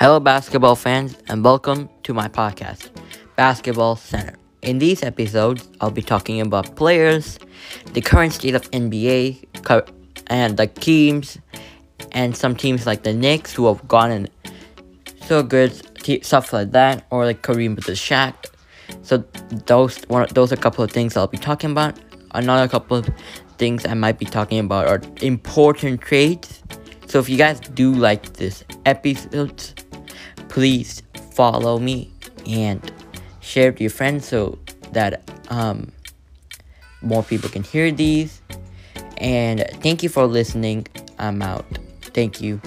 Hello, basketball fans, and welcome to my podcast, Basketball Center. In these episodes, I'll be talking about players, the current state of NBA, and the teams, and some teams like the Knicks who have gotten so good, stuff like that, or like Kareem with the Shaq. So those one, those are a couple of things I'll be talking about. Another couple of things I might be talking about are important trades. So if you guys do like this episode, please follow me and share to your friends so that um, more people can hear these. And thank you for listening. I'm out. Thank you.